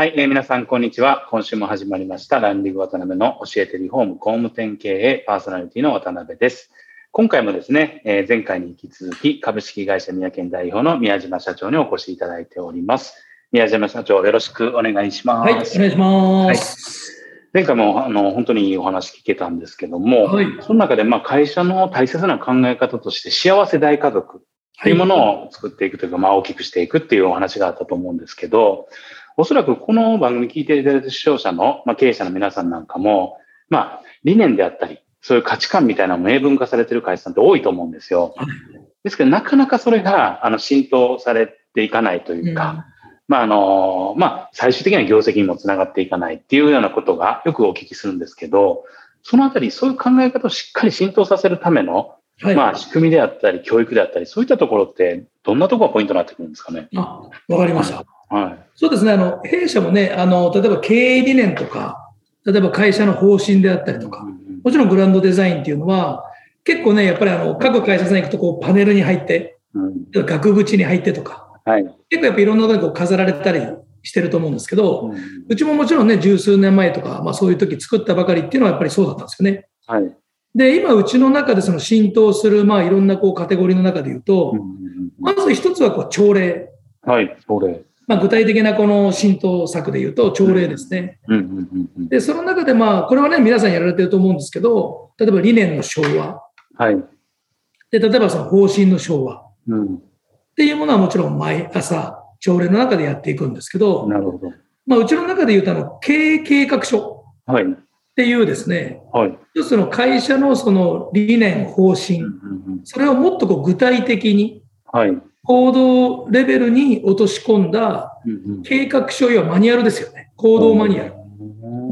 はい、えー皆さん、こんにちは。今週も始まりました、ランディング渡辺の教えてリフォーム工務店経営パーソナリティの渡辺です。今回もですね、えー前回に引き続き、株式会社宮県代表の宮島社長にお越しいただいております。宮島社長、よろしくお願いします。はい、お願いします。前回もあの本当にいいお話聞けたんですけども、はいその中でまあ会社の大切な考え方として幸せ大家族っていうものを作っていくというか、まあ大きくしていくっていうお話があったと思うんですけど、おそらくこの番組聞いていただいた視聴者の、まあ、経営者の皆さんなんかも、まあ理念であったり、そういう価値観みたいなのも明文化されている会社さんって多いと思うんですよ。ですけど、なかなかそれがあの浸透されていかないというか、まああの、まあ最終的な業績にもつながっていかないっていうようなことがよくお聞きするんですけど、そのあたり、そういう考え方をしっかり浸透させるための、はい。まあ仕組みであったり、教育であったり、そういったところって、どんなところがポイントになってくるんですかね？あ、わかりました。はい。そうですね。あの、弊社もね、あの、例えば経営理念とか、例えば会社の方針であったりとか、もちろんグランドデザインっていうのは、結構ね、やっぱりあの、各会社さん行くとこう、パネルに入って、うん額縁に入ってとか、はい。結構やっぱいろんなところに飾られたりしてると思うんですけど、うんうちももちろんね、十数年前とか、まあそういう時作ったばかりっていうのはやっぱりそうだったんですよね。はい。で、今うちの中でその浸透する、まあいろんなこうカテゴリーの中で言うと、まず一つはこう朝礼。はい。それ。まあ、具体的なこの浸透策で言うと、朝礼ですね。で、その中で、まあ、これはね、皆さんやられてると思うんですけど、例えば理念の昭和。はい。で、例えばその方針の昭和。っうん。ていうものはもちろん毎朝、朝礼の中でやっていくんですけど、なるほど。まあ、うちの中で言うと、あの、経営計画書はい。っていうですね、はい。一つの会社のその理念、方針うん、うんうんそれをもっとこう具体的に、はい。行動レベルに落とし込んだ計画書やマニュアルですよね。行動マニュアル。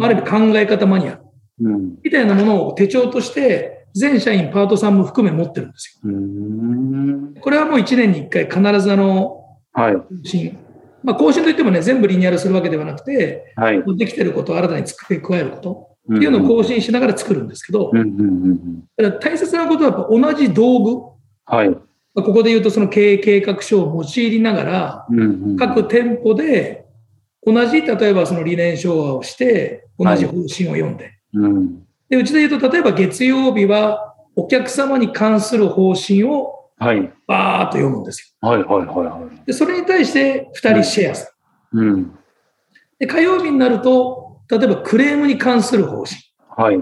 ある意味考え方マニュアル。うん。みたいなものを手帳として、全社員、パートさんも含め持ってるんですよ。うん。これはもう1年に1回必ずあの、はい。更新。まあ、更新といってもね、全部リニューアルするわけではなくて、はい。できてることを新たに付け加えることっていうのを更新しながら作るんですけど。だから大切なことはやっぱ同じ道具、はい。まあここで言うとその経営計画書を用いながら、うんうん。各店舗で同じ、例えばその理念昭和をして、同じ方針を読んで、うん。で、うちで言うと、例えば月曜日はお客様に関する方針をはい。バーッと読むんですよ。はいはいはいはい。で、それに対して2人シェアする。うん。で、火曜日になると、例えばクレームに関する方針。はい。っ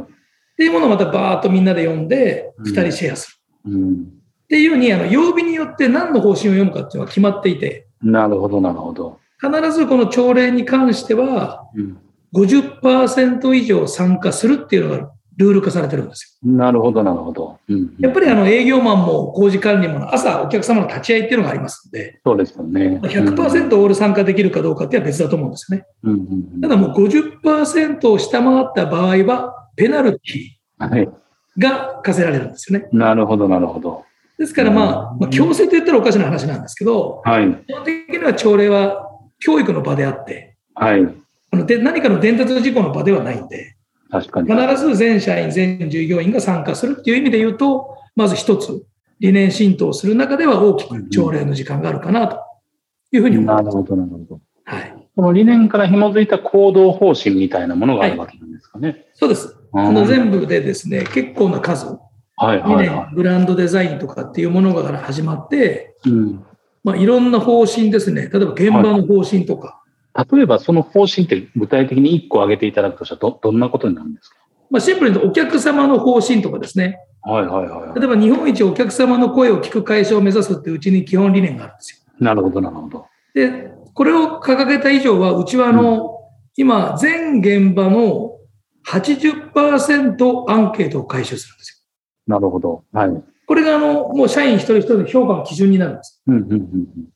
ていうものをまたバーッとみんなで読んで、うん2人シェアする。うん。っていうように、あの、曜日によって何の方針を読むかっていうのは決まっていて、なるほどなるほど。必ずこの朝礼に関しては、うん。50%以上参加するっていうのがルール化されてるんですなるほどなるほど。うん。よ。やっぱりあの営業マンも工事管理も朝お客様の立ち会いっていうのがありますので、そうですよね。100%オール参加できるかどうかっていうのは別だと思うんですよね。うんうんうん。ただもう50%を下回った場合は、ペナルティはい。が課せられるんですよね。なるほどなるほど。ですからまあ、まあ、強制と言ったらおかしな話なんですけど、はい。基本的には朝礼は教育の場であって、はい。あので何かの伝達事項の場ではないんで、確かに。必ず全社員、全従業員が参加するっていう意味で言うと、まず一つ、理念浸透する中では大きく朝礼の時間があるかなというふうに思います。なるほど、なるほど。はい。この理念から紐づいた行動方針みたいなものがあるわけなんですかね。そうです。うんこの全部でですね、結構な数、はい、理はい、は念、ブランドデザインとかっていうものから始まって、い。うん。まあ、いろんな方針ですね。例えば現場の方針とか、例えばその方針って具体的に1個挙げていただくとしたらど、どんなことになるんですか？まあ、シンプルにお客様の方針とかですね。はい、はい、はい。例えば日本一お客様の声を聞く会社を目指すっていううちに基本理念があるんですよ。なるほど、なるほど。で、これを掲げた以上は、うちはあの、今、全現場の80%アンケートを回収するんですよ。なるほど。はい。うん、これがあの、もう社員一人一人の評価の基準になるんです。うん、うん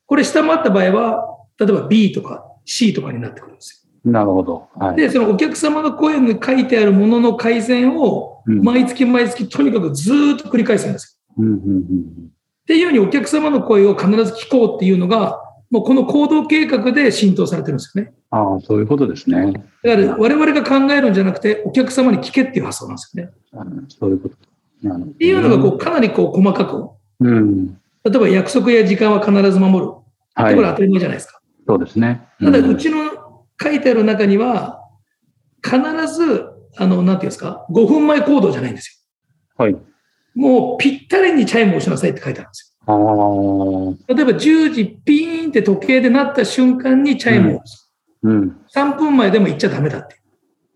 これ下回った場合は、例えば B とか C とかになってくるんですうん。なるほど。はよ。い。で、そのお客様の声に書いてあるものの改善を、うん毎月毎月とにかくずーっと繰り返すんですよ。うん、うん、うん。っていうようにお客様の声を必ず聞こうっていうのが、もうこの行動計画で浸透されてるんですよね。ああ、そういうことですね。だから我々が考えるんじゃなくて、お客様に聞けっていう発想なんですよね。うんそういうこと。っていうのがこうかなりこう細かく、うん。例えば約束や時間は必ず守る。はいこれ。当たり前じゃないですか。そうですね。ただ、んうちの書いてある中には、必ず、あの、なんていうんですか、5分前行動じゃないんですはい。よ。もうぴったりにチャイムを押しなさいって書いてあるんですああ、よ。例えば10時ピーンって時計で鳴った瞬間にチャイムを押す。うん。3分前でも行っちゃダメだって。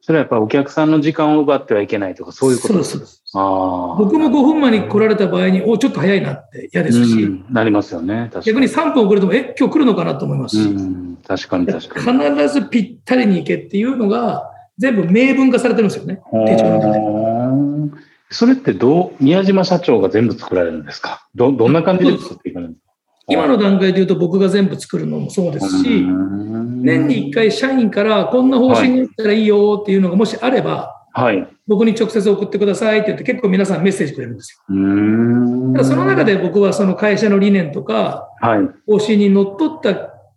それはやっぱお客さんの時間を奪ってはいけないとか、そういうこと？そうです。ああ。僕も5分前に来られた場合に、お、ちょっと早いなって嫌ですし、うんなりますよね。確か逆に3分遅れても、え、今日来るのかなと思いますし、うん。確かに確かに。必ずぴったりに行けっていうのが、全部明文化されてるんですよね。手帳の中で。それってどう、宮島社長が全部作られるんですか？ど、どんな感じで作っていかれるんですか？今の段階で言うと僕が全部作るのもそうですし、年年に1回社員からこんな方針があったらいいよっていうのがもしあれば、はい。う僕に直接送ってくださいって言って結構皆さんメッセージくれるんですよ。ーん。ただその中で僕はその会社の理念とかはい。方針にのっとった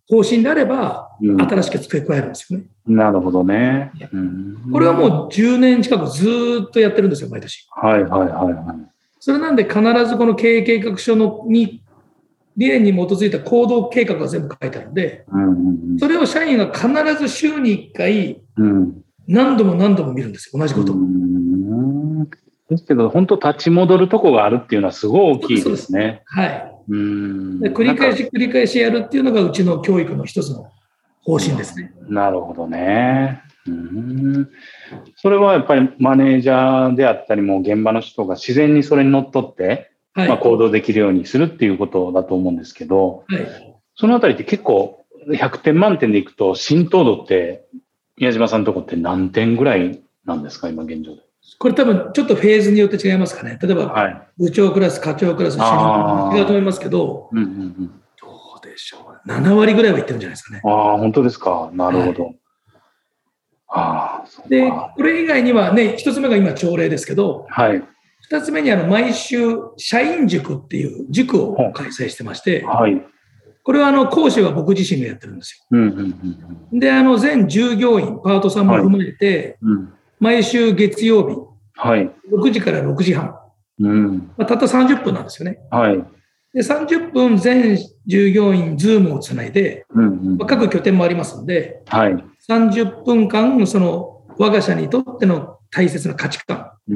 方針であれば、うん新しく付け加えるんですよね。なるほどね。うんこれはもう10年近くずーっとやってるんですよ、毎年。はいはいはいはい。それなんで必ずこの経営計画書のに理念に基づいた行動計画が全部書いてあるので、うんうんそれを社員が必ず週に1回何度も何度も見るんですよ、同じことを。うんですけど、本当立ち戻るとこがあるっていうのはすごい大きいですね。はい。うんで繰り返し繰り返しやるっていうのがうちの教育の一つの方針ですね。なるほどね。うんそれはやっぱりマネージャーであったりも現場の人が自然にそれにのっとって、はい。まあ、行動できるようにするっていうことだと思うんですけど、はい、そのあたりって結構100点満点でいくと浸透度って宮島さんのとこって何点ぐらいなんですか今現状で？これ多分ちょっとフェーズによって違いますかね。例えば、はい。部長クラス、課長クラス、主任あー違うと思いますけど、うんうんうん。どうでしょう。7割ぐらいはいってるんじゃないですかね。ああ、本当ですか？なるほど。ああ、そうでか。、これ以外にはね、一つ目が今朝礼ですけど、はい。二つ目にあの毎週社員塾っていう塾を開催してまして、はい。これはあの講師は僕自身がやってるんですうんうんよ。で、あの全従業員、パートさんも踏まえて、うんうん。毎週月曜日、はい。6時から6時半、うん。まあ、たった30分なんですよね。はい。で、30分全従業員、ズームをつないで、うんうんまあ、各拠点もありますので、はい。30分間、その我が社にとっての大切な価値観、例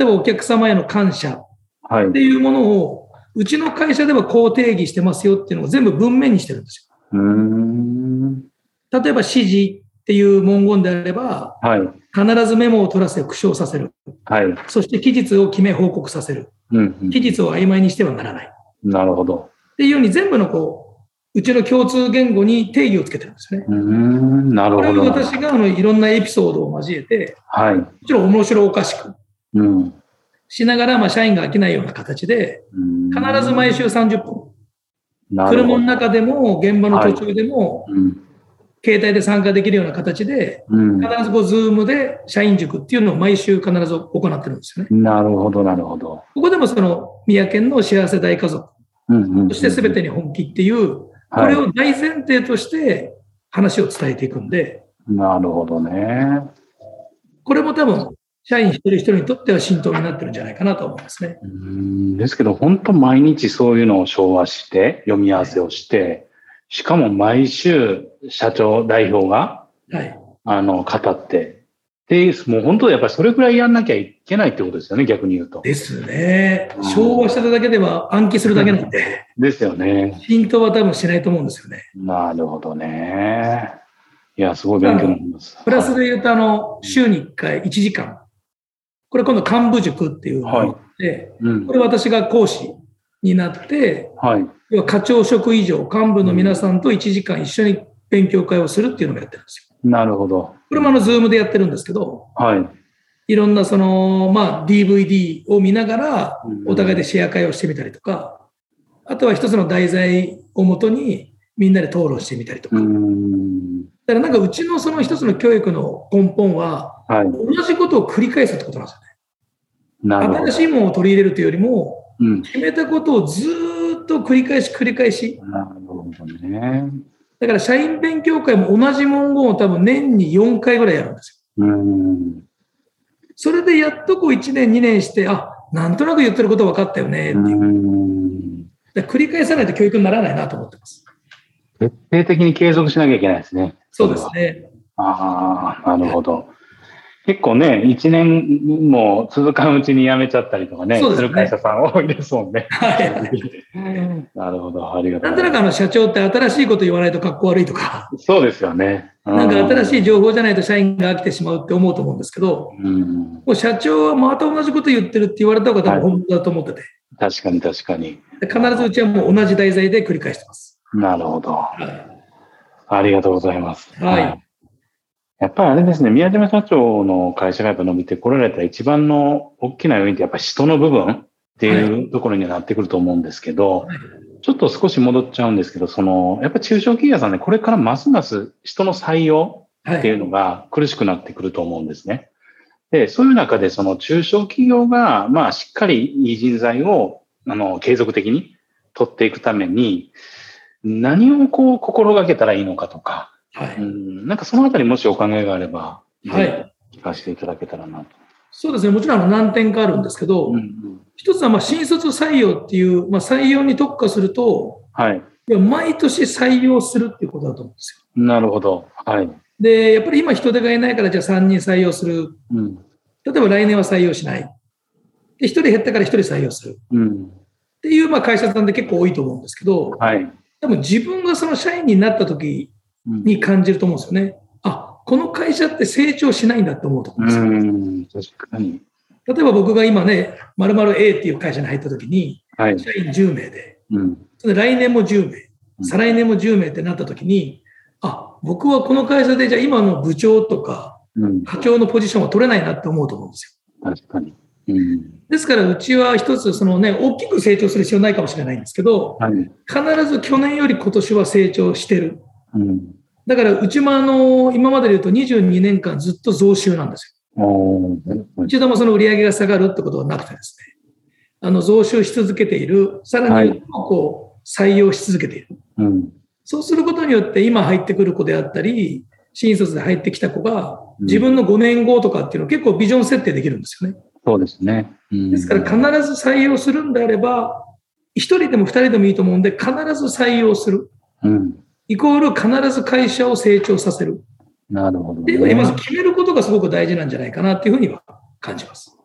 えばお客様への感謝はい。っていうものを、うちの会社ではこう定義してますよっていうのを全部文面にしてるんです。よ。例えば指示っていう文言であれば、はい。必ずメモを取らせ、苦笑させる。はい。そして期日を決め報告させる。うんうん期日を曖昧にしてはならない。っなるほど。ていうように全部のこう、うちの共通言語に定義をつけてるんですね。うーん。なるこれをほど。私があのいろんなエピソードを交えて、はい。もちろん面白おかしくうん。しながら、まあ、社員が飽きないような形で、必ず毎週30分、なるほど車の中でも、現場の途中でも、うん。携帯で参加できるような形で、うん。必ずこう、ズームで社員塾っていうのを毎週必ず行ってるんですよね。なるほど、なるほど。ここでもその、宮県の幸せ大家族、うんうんうんそして全てに本気っていう、こはいれを大前提として話を伝えていくんで、なるほどね。これも多分、社員一人一人にとっては浸透になってるんじゃないかなと思いますね。うんですけど、本当毎日そういうのを昭和して、読み合わせをして、しかも毎週社長代表が、はい。あの、語って、で、もう本当やっぱりそれぐらいやんなきゃいけないってことですよね、逆に言うと。ですねうん。昭和してただけでは暗記するだけなんで、ですよね。浸透は多分しないと思うんですよね。なるほどね。いや、すごい勉強になります。プラスで言うと、あの、週に1回1時間。これ今度幹部塾っていうのがあって、うんこ。れ私が講師になって、はい。要は課長職以上、幹部の皆さんと1時間一緒に勉強会をするっていうのをやってるんですよ。なるほど。これもあの、ズームでやってるんですけど、はい。いろんなその、まあ、DVD を見ながらうん、お互いでシェア会をしてみたりとか、あとは一つの題材をもとにみんなで討論してみたりとか。うだん。からなんかうちのその一つの教育の根本は、はい。同じことを繰り返すってことなんですよね。新。しいものを取り入れるというよりも、うん。決めたことをずーっと繰り返し繰り返し、なるほどね。だから社員勉強会も同じ文言を多分年に4回ぐらいやるんですよ。うん。それでやっとこう1年2年して、あ、なんとなく言ってること分かったよねっていう。う繰り返さないと教育にならないなと思ってます。徹底的に継続しなきゃいけないですね。そうですね。ああ、なるほど。結構ね、一年も続かんうちに辞めちゃったりとかね、そうですねる会社さん多いですもんね。はい。なるほど、ありがとうなんとなくあの社長って新しいこと言わないと格好悪いとか、そうですよね。なんか新しい。い情報じゃないと社員が飽きてしまうって思うと思うんですけど、うん、もう社長はまた同じこと言ってるって言われた方が多分本当だと思ってて、確かに確かに。で必ずうちはもう同じ題材で繰り返してます。なるほど。はいありがとうございます。はいやっぱりあれですね、宮島社長の会社がやっぱ伸びてこられた一番の大きな要因ってやっぱり人の部分っていうところにはなってくると思うんですけど、はいちょっと少し戻っちゃうんですけど、その、やっぱ中小企業さんね、これからますます人の採用っていうのが苦しくなってくると思うんですね。で、そういう中でその中小企業が、まあしっかりいい人材を、あの、継続的に取っていくために、何をこう心がけたらいいのかとか、はい。うん、なんかそのあたりもしお考えがあれば、はい。聞かせていただけたらなと。そうですね。もちろん何点かあるんですけど、うん一つはまあ新卒採用っていう、まあ、採用に特化すると、はい。いや毎年採用するっていうことだと思うんですよ。なるほど。はい。で、やっぱり今人手がいないからじゃあ3人採用する。うん。例えば来年は採用しない。で、1人減ったから1人採用する。うん。っていうまあ会社さんで結構多いと思うんですけど、はい。多分自分がその社員になった時うんに感じると思うんですよね。あ、この会社って成長しないんだと思うと思うんですよ。うん。確かに。例えば僕が今ね、〇〇 A っていう会社に入った時に、はい。社員10名で、うん。それで来年も10名、うん再来年も10名ってなった時に、あ、僕はこの会社でじゃあ今の部長とかうん。課長のポジションは取れないなって思うと思うんですよ。確かに。うん。ですからうちは一つそのね、大きく成長する必要ないかもしれないんですけど、はい。必ず去年より今年は成長してる。うん。だからうちもあの、今までで言うと22年間ずっと増収なんですよ。一度もその売り上げが下がるってことはなくてですね、あの、増収し続けている。さらにこう、採用し続けている。うん。そうすることによって今入ってくる子であったり、新卒で入ってきた子がうん自分の5年後とかっていうのを結構ビジョン設定できるんですよね。そうですね。うんですから必ず採用するんであれば、1人でも2人でもいいと思うんで、必ず採用する。うん。イコール必ず会社を成長させる。なるほど、っていうのにまず決めることがすごく大事なんじゃないかなっていうふうには感じます。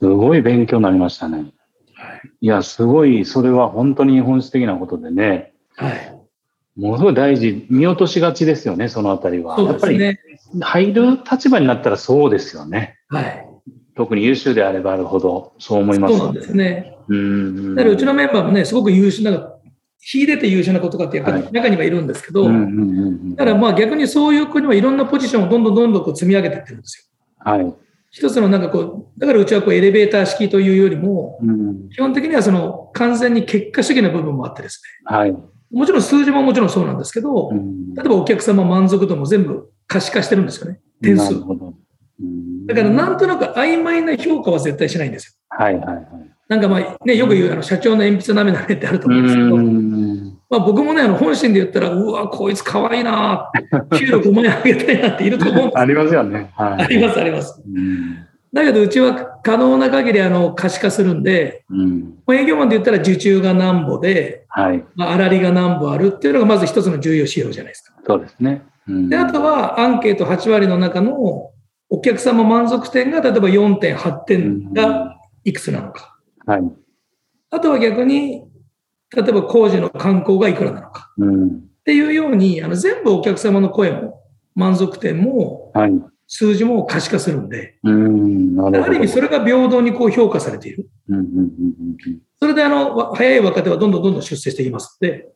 すごい勉強になりましたね。はい。いや、すごい、それは本当に本質的なことでね、はい。ものすごい大事、見落としがちですよね、そのあたりは。そうやっぱりですね。入る立場になったらそうですよね。はい。特に優秀であればあるほど、そう思います。そうなんですね。うん。だからうちのメンバーもね、すごく優秀な、秀でて優秀な子とかってやっぱりはい中にはいるんですけど、だからまあ逆にそういう子にはいろんなポジションをどんどんどんどんこう積み上げていってるんですよ。はい。一つのなんかこう、だからうちはこうエレベーター式というよりも、うん。基本的にはその完全に結果主義な部分もあってですはい。ね、もちろん数字ももちろんそうなんですけど、うん例えばお客様満足度も全部可視化してるんですよね。点数なる。ほど。うんだからなんとなく曖昧な評価は絶対しないんですよ。はいはいはい。なんかまあね、よく言うあの社長の鉛筆なめなめってあると思うんですけど、うんまあ、僕もね、あの本心で言ったら、うわ、こいつかわいいな、給料5万円あげたいなっていると思う ありますよね。はい、あります、あります。うんだけど、うちは可能な限りあの可視化するんで、うんまあ営業マンで言ったら受注が何歩で、はい。まあ、粗利が何歩あるっていうのがまず一つの重要指標じゃないですか。そうですね。うんで、あとはアンケート8割の中のお客様満足点が例えば4.8点がいくつなのか。はい。あとは逆に、例えば工事の観光がいくらなのか。うんっていうように、あの全部お客様の声も満足点もはい。数字も可視化するんで、うん。なるほど。ある意味それが平等にこう評価されている。うんうんうんそれであの、わ早い若手はどんどんどんどん出世していきますので、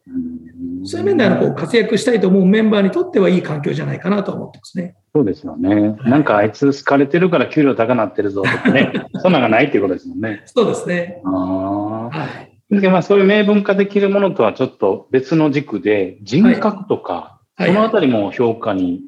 そういう面であのこう活躍したいと思うメンバーにとってはいい環境じゃないかなと思ってますね。そうですよね。なんかあいつ好かれてるから給料高なってるぞとかね。そんなんがないっていうことですもんね。そうですね。ああ。はい。でまあそういう明文化できるものとはちょっと別の軸で人格とか、はいそのあたりも評価に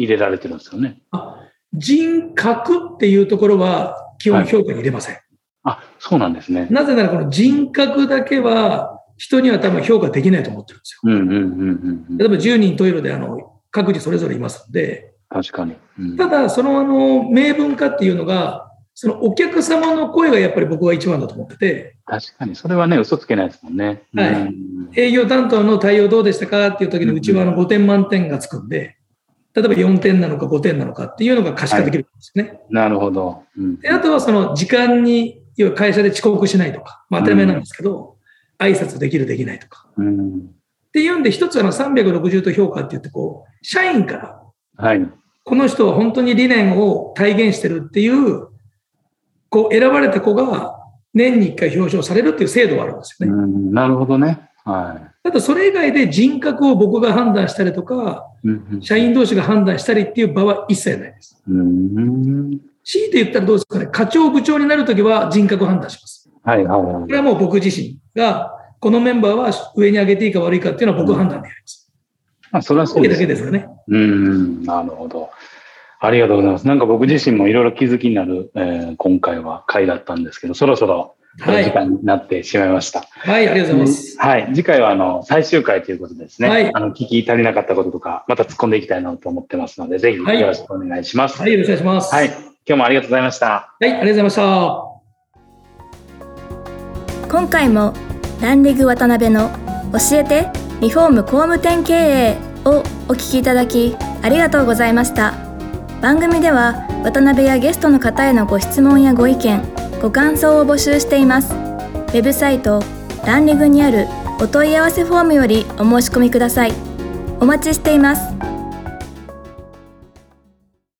入れられてるんですよね。あ人格っていうところは基本評価に入れません。あ、そうなんですね。なぜならこの人格だけは人には多分評価できないと思ってるんですよ。うんうんうんうんうん。例えば10人トイレであの各自それぞれいますので、確かに。うんただそのあの明文化っていうのが、そのお客様の声がやっぱり僕は一番だと思ってて、確かに。それはね、嘘つけないですもんね。はいうん営業担当の対応どうでしたかっていう時にうちはあの5点満点がつくんで、例えば4点なのか5点なのかっていうのが可視化できるんですよね。なるほど。うんで、あとはその時間に、要は会社で遅刻しないとか、まあ当たり前なんですけど、挨拶できるできないとか。うんっていうんで、一つあの360度評価って言って、こう、社員から、はい。この人は本当に理念を体現してるっていう、こう、選ばれた子が年に1回表彰されるっていう制度があるんですよね。うんなるほどね。はただそれ以外で人格を僕が判断したりとか、い。うんうん社員同士が判断したりっていう場は一切ないです。うん強いて言ったらどうですかね、課長部長になるときは人格判断します。はいはいはこれはもう僕自身が、このメンバーは上に上げていいか悪いかっていうのは僕判断でやります。まあ、それはそうだですけですよね。うん、なるほど。ありがとうございます。なんか僕自身もいろいろ気づきになる、えー今回は回だったんですけど、そろそろおはい時間になってしまいました。はい、ありがとうございます。はい。次回はあの最終回ということでですね。はいあの聞き足りなかったこととか、また突っ込んでいきたいなと思ってますので、ぜひよはいろしくお願いします。はい、よろしくお願いします。はい。今日もありがとうございました。はい、ありがとうございました。今回もランディグ渡辺の教えてリフォーム工務店経営をお聞きいただきありがとうございました番組では渡辺やゲストの方へのご質問やご意見ご感想を募集しています。ウェブサイトランリグにあるお問い合わせフォームよりお申し込みください。お待ちしています。